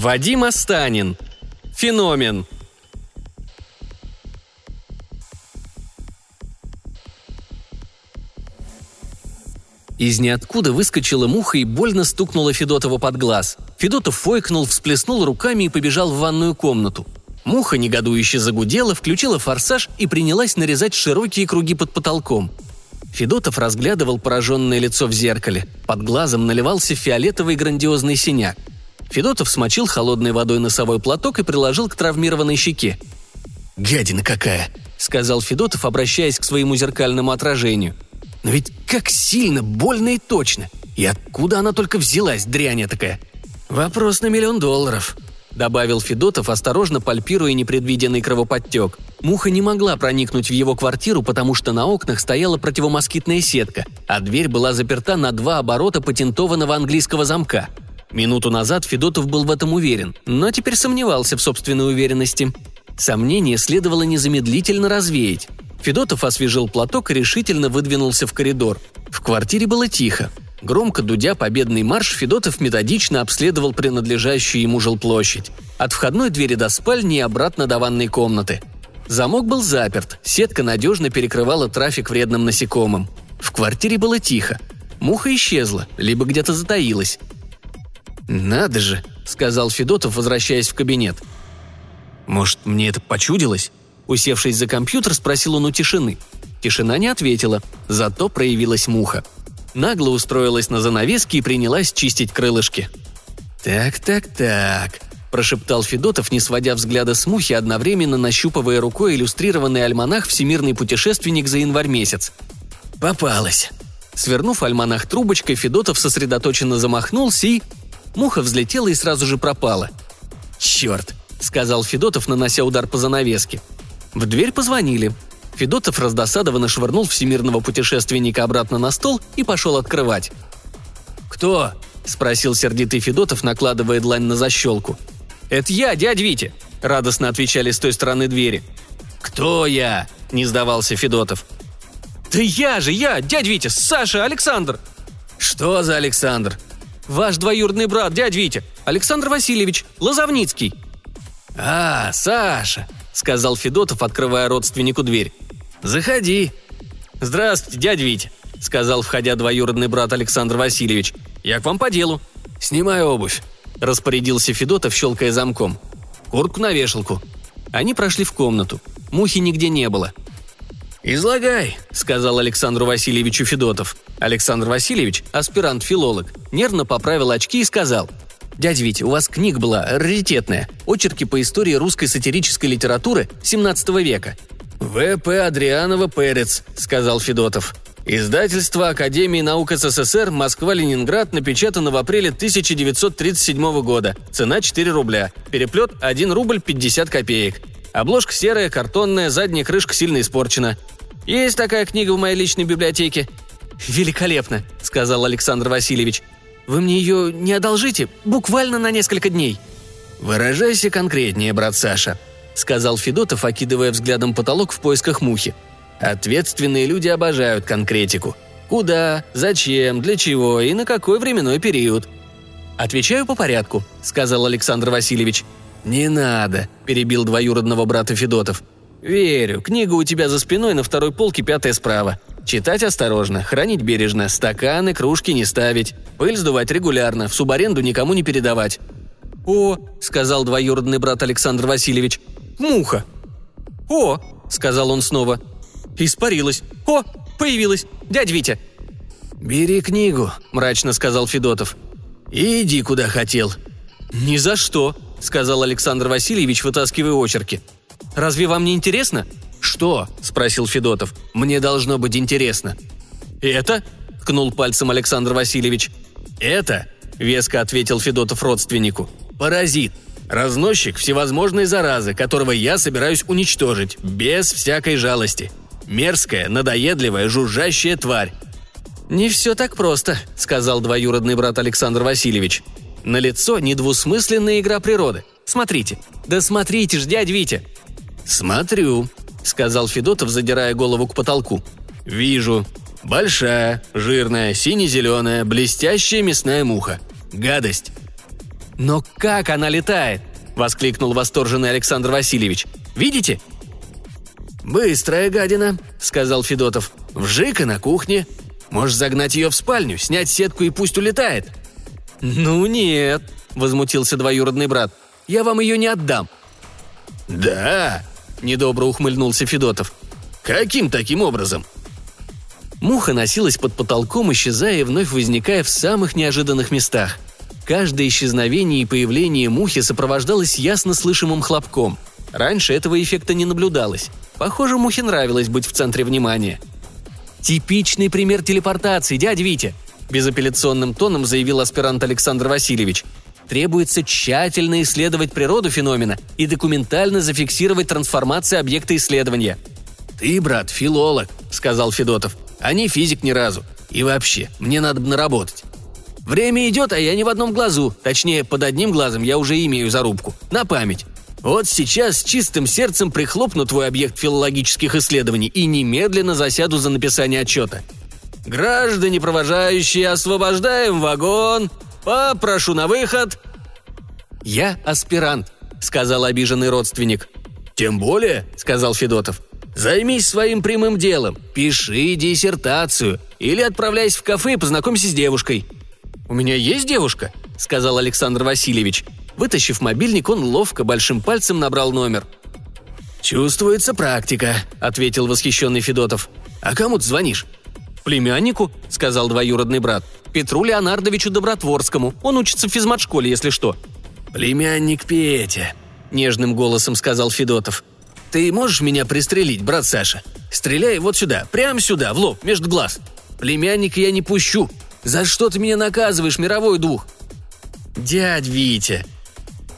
Вадим Астанин. Феномен. Из ниоткуда выскочила муха и больно стукнула Федотова под глаз. Федотов фойкнул, всплеснул руками и побежал в ванную комнату. Муха негодующе загудела, включила форсаж и принялась нарезать широкие круги под потолком. Федотов разглядывал пораженное лицо в зеркале. Под глазом наливался фиолетовый грандиозный синяк. Федотов смочил холодной водой носовой платок и приложил к травмированной щеке. «Гадина какая!» — сказал Федотов, обращаясь к своему зеркальному отражению – но ведь как сильно, больно и точно. И откуда она только взялась, дрянь такая? Вопрос на миллион долларов. Добавил Федотов, осторожно пальпируя непредвиденный кровоподтек. Муха не могла проникнуть в его квартиру, потому что на окнах стояла противомоскитная сетка, а дверь была заперта на два оборота патентованного английского замка. Минуту назад Федотов был в этом уверен, но теперь сомневался в собственной уверенности. Сомнение следовало незамедлительно развеять. Федотов освежил платок и решительно выдвинулся в коридор. В квартире было тихо. Громко дудя победный марш, Федотов методично обследовал принадлежащую ему жилплощадь. От входной двери до спальни и обратно до ванной комнаты. Замок был заперт, сетка надежно перекрывала трафик вредным насекомым. В квартире было тихо. Муха исчезла, либо где-то затаилась. «Надо же», — сказал Федотов, возвращаясь в кабинет. «Может, мне это почудилось?» Усевшись за компьютер, спросил он у тишины. Тишина не ответила, зато проявилась муха. Нагло устроилась на занавеске и принялась чистить крылышки. «Так, так, так», – прошептал Федотов, не сводя взгляда с мухи, одновременно нащупывая рукой иллюстрированный альманах «Всемирный путешественник» за январь месяц. «Попалась». Свернув альманах трубочкой, Федотов сосредоточенно замахнулся и... Муха взлетела и сразу же пропала. «Черт!» – сказал Федотов, нанося удар по занавеске. В дверь позвонили. Федотов раздосадованно швырнул всемирного путешественника обратно на стол и пошел открывать. «Кто?» – спросил сердитый Федотов, накладывая длань на защелку. «Это я, дядь Витя!» – радостно отвечали с той стороны двери. «Кто я?» – не сдавался Федотов. «Да я же, я, дядь Витя, Саша, Александр!» «Что за Александр?» «Ваш двоюродный брат, дядь Витя, Александр Васильевич, Лозовницкий». «А, Саша!» – сказал Федотов, открывая родственнику дверь. «Заходи». «Здравствуйте, дядя Витя», – сказал, входя двоюродный брат Александр Васильевич. «Я к вам по делу». «Снимай обувь», – распорядился Федотов, щелкая замком. «Куртку на вешалку». Они прошли в комнату. Мухи нигде не было. «Излагай», — сказал Александру Васильевичу Федотов. Александр Васильевич, аспирант-филолог, нервно поправил очки и сказал – «Дядя Витя, у вас книга была раритетная. Очерки по истории русской сатирической литературы 17 века». «В.П. Адрианова Перец», — сказал Федотов. Издательство Академии наук СССР «Москва-Ленинград» напечатано в апреле 1937 года. Цена 4 рубля. Переплет 1 рубль 50 копеек. Обложка серая, картонная, задняя крышка сильно испорчена. Есть такая книга в моей личной библиотеке. «Великолепно», — сказал Александр Васильевич. Вы мне ее не одолжите? Буквально на несколько дней». «Выражайся конкретнее, брат Саша», — сказал Федотов, окидывая взглядом потолок в поисках мухи. «Ответственные люди обожают конкретику. Куда, зачем, для чего и на какой временной период?» «Отвечаю по порядку», — сказал Александр Васильевич. «Не надо», — перебил двоюродного брата Федотов. «Верю, книга у тебя за спиной на второй полке, пятая справа. Читать осторожно, хранить бережно, стаканы, кружки не ставить, пыль сдувать регулярно, в субаренду никому не передавать. «О», — сказал двоюродный брат Александр Васильевич, — «муха». «О», — сказал он снова, — «испарилась. О, появилась. Дядь Витя». «Бери книгу», — мрачно сказал Федотов. «И иди куда хотел». «Ни за что», — сказал Александр Васильевич, вытаскивая очерки. «Разве вам не интересно?» «Что?» – спросил Федотов. «Мне должно быть интересно». «Это?» – ткнул пальцем Александр Васильевич. «Это?» – веско ответил Федотов родственнику. «Паразит. Разносчик всевозможной заразы, которого я собираюсь уничтожить, без всякой жалости. Мерзкая, надоедливая, жужжащая тварь». «Не все так просто», — сказал двоюродный брат Александр Васильевич. «На лицо недвусмысленная игра природы. Смотрите. Да смотрите ж, дядь Витя!» «Смотрю», — сказал Федотов, задирая голову к потолку. «Вижу. Большая, жирная, сине-зеленая, блестящая мясная муха. Гадость». «Но как она летает?» — воскликнул восторженный Александр Васильевич. «Видите?» «Быстрая гадина», — сказал Федотов. «Вжик и на кухне. Можешь загнать ее в спальню, снять сетку и пусть улетает». «Ну нет», — возмутился двоюродный брат. «Я вам ее не отдам». «Да?» – недобро ухмыльнулся Федотов. «Каким таким образом?» Муха носилась под потолком, исчезая и вновь возникая в самых неожиданных местах. Каждое исчезновение и появление мухи сопровождалось ясно слышимым хлопком. Раньше этого эффекта не наблюдалось. Похоже, мухе нравилось быть в центре внимания. «Типичный пример телепортации, дядя Витя!» – безапелляционным тоном заявил аспирант Александр Васильевич. Требуется тщательно исследовать природу феномена и документально зафиксировать трансформации объекта исследования. «Ты, брат, филолог», — сказал Федотов, — «а не физик ни разу. И вообще, мне надо бы наработать. Время идет, а я не в одном глазу. Точнее, под одним глазом я уже имею зарубку. На память. Вот сейчас с чистым сердцем прихлопну твой объект филологических исследований и немедленно засяду за написание отчета. Граждане, провожающие, освобождаем вагон. Попрошу на выход. Я аспирант, сказал обиженный родственник. Тем более, сказал Федотов. Займись своим прямым делом, пиши диссертацию или отправляйся в кафе и познакомься с девушкой. «У меня есть девушка?» – сказал Александр Васильевич. Вытащив мобильник, он ловко большим пальцем набрал номер. «Чувствуется практика», – ответил восхищенный Федотов. «А кому ты звонишь?» «Племяннику», – сказал двоюродный брат. «Петру Леонардовичу Добротворскому. Он учится в физмат-школе, если что». «Племянник Петя», – нежным голосом сказал Федотов. «Ты можешь меня пристрелить, брат Саша? Стреляй вот сюда, прямо сюда, в лоб, между глаз. Племянника я не пущу. За что ты меня наказываешь, мировой дух?» «Дядь Витя!»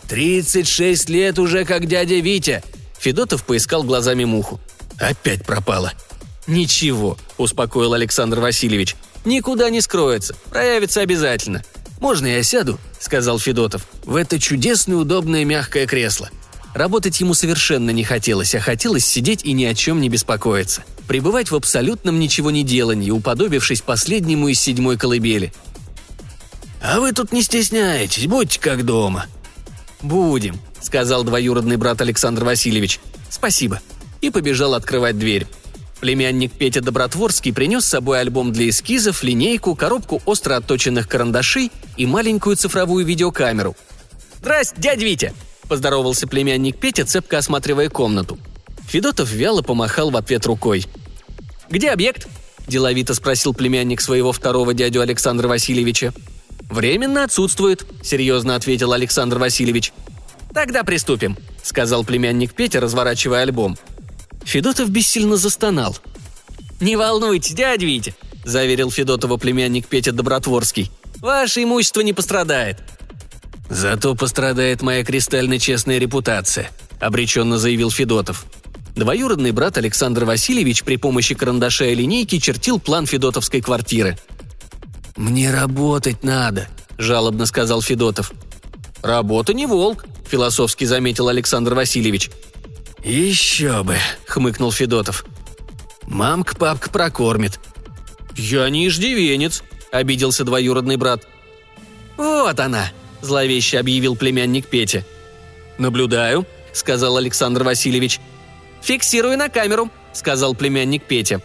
«Тридцать шесть лет уже как дядя Витя!» Федотов поискал глазами муху. «Опять пропала!» «Ничего», – успокоил Александр Васильевич. «Никуда не скроется. Проявится обязательно. Можно я сяду?» – сказал Федотов. «В это чудесное удобное мягкое кресло». Работать ему совершенно не хотелось, а хотелось сидеть и ни о чем не беспокоиться пребывать в абсолютном ничего не делании, уподобившись последнему из седьмой колыбели. «А вы тут не стесняйтесь, будьте как дома». «Будем», — сказал двоюродный брат Александр Васильевич. «Спасибо». И побежал открывать дверь. Племянник Петя Добротворский принес с собой альбом для эскизов, линейку, коробку остро отточенных карандашей и маленькую цифровую видеокамеру. «Здрасте, дядя Витя!» – поздоровался племянник Петя, цепко осматривая комнату – Федотов вяло помахал в ответ рукой. «Где объект?» – деловито спросил племянник своего второго дядю Александра Васильевича. «Временно отсутствует», – серьезно ответил Александр Васильевич. «Тогда приступим», – сказал племянник Петя, разворачивая альбом. Федотов бессильно застонал. «Не волнуйтесь, дядя Витя», – заверил Федотова племянник Петя Добротворский. «Ваше имущество не пострадает». «Зато пострадает моя кристально честная репутация», – обреченно заявил Федотов. Двоюродный брат Александр Васильевич при помощи карандаша и линейки чертил план Федотовской квартиры. «Мне работать надо», – жалобно сказал Федотов. «Работа не волк», – философски заметил Александр Васильевич. «Еще бы», – хмыкнул Федотов. «Мамка папка прокормит». «Я не иждивенец», – обиделся двоюродный брат. «Вот она», – зловеще объявил племянник Петя. «Наблюдаю», – сказал Александр Васильевич – «Фиксирую на камеру», — сказал племянник Петя.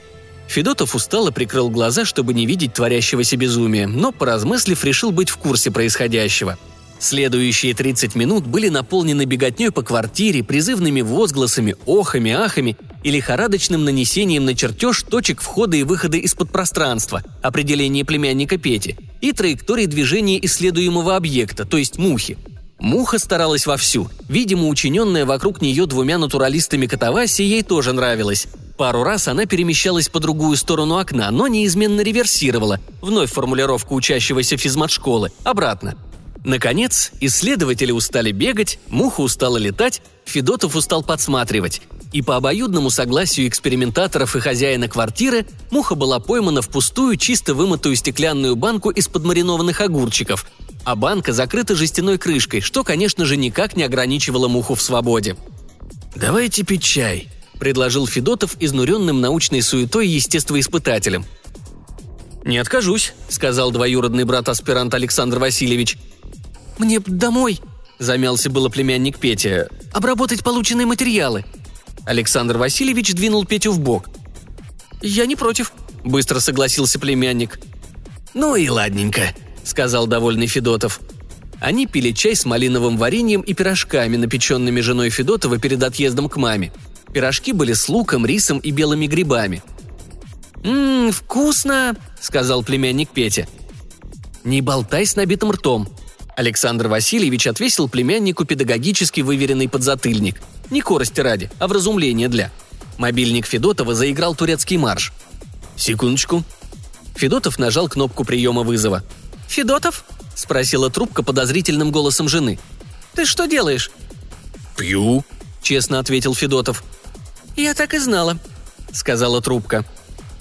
Федотов устало прикрыл глаза, чтобы не видеть творящегося безумия, но, поразмыслив, решил быть в курсе происходящего. Следующие 30 минут были наполнены беготней по квартире, призывными возгласами, охами, ахами и лихорадочным нанесением на чертеж точек входа и выхода из-под пространства, определение племянника Пети, и траектории движения исследуемого объекта, то есть мухи – Муха старалась вовсю. Видимо, учиненная вокруг нее двумя натуралистами Катаваси ей тоже нравилась. Пару раз она перемещалась по другую сторону окна, но неизменно реверсировала, вновь формулировку учащегося физмат-школы, обратно. Наконец, исследователи устали бегать, Муха устала летать, Федотов устал подсматривать. и по обоюдному согласию экспериментаторов и хозяина квартиры муха была поймана в пустую, чисто вымытую стеклянную банку из-под маринованных огурчиков, а банка закрыта жестяной крышкой, что, конечно же, никак не ограничивало муху в свободе. «Давайте пить чай», – предложил Федотов изнуренным научной суетой естествоиспытателем. «Не откажусь», – сказал двоюродный брат-аспирант Александр Васильевич. «Мне домой», – замялся было племянник Петя, – «обработать полученные материалы». Александр Васильевич двинул Петю в бок. «Я не против», – быстро согласился племянник. «Ну и ладненько», – сказал довольный Федотов. Они пили чай с малиновым вареньем и пирожками, напеченными женой Федотова перед отъездом к маме. Пирожки были с луком, рисом и белыми грибами. «Ммм, вкусно!» – сказал племянник Петя. «Не болтай с набитым ртом», Александр Васильевич отвесил племяннику педагогически выверенный подзатыльник. Не корости ради, а вразумление для. Мобильник Федотова заиграл турецкий марш. «Секундочку». Федотов нажал кнопку приема вызова. «Федотов?» – спросила трубка подозрительным голосом жены. «Ты что делаешь?» «Пью», – честно ответил Федотов. «Я так и знала», – сказала трубка.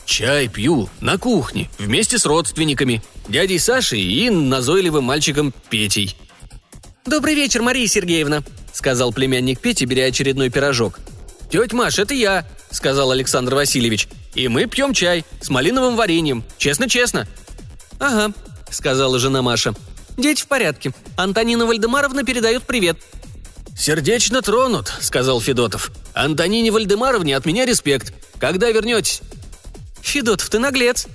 «Чай пью на кухне, вместе с родственниками, дядей Сашей и назойливым мальчиком Петей». «Добрый вечер, Мария Сергеевна», — сказал племянник Пети, беря очередной пирожок. «Тетя Маш, это я», — сказал Александр Васильевич. «И мы пьем чай с малиновым вареньем. Честно-честно». «Ага», — сказала жена Маша. «Дети в порядке. Антонина Вальдемаровна передает привет». «Сердечно тронут», — сказал Федотов. «Антонине Вальдемаровне от меня респект. Когда вернетесь?» «Федотов, ты наглец!»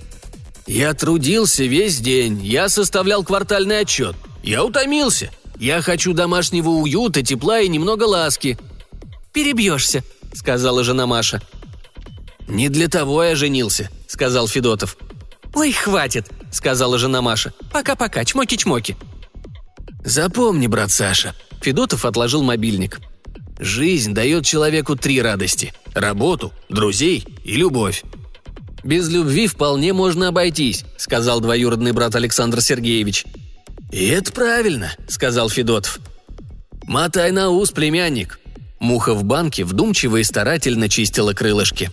«Я трудился весь день, я составлял квартальный отчет. Я утомился. Я хочу домашнего уюта, тепла и немного ласки». «Перебьешься», — сказала жена Маша. «Не для того я женился», — сказал Федотов. «Ой, хватит», — сказала жена Маша. «Пока-пока, чмоки-чмоки». «Запомни, брат Саша», — Федотов отложил мобильник. «Жизнь дает человеку три радости – работу, друзей и любовь. «Без любви вполне можно обойтись», — сказал двоюродный брат Александр Сергеевич. «И это правильно», — сказал Федотов. «Мотай на ус, племянник». Муха в банке вдумчиво и старательно чистила крылышки.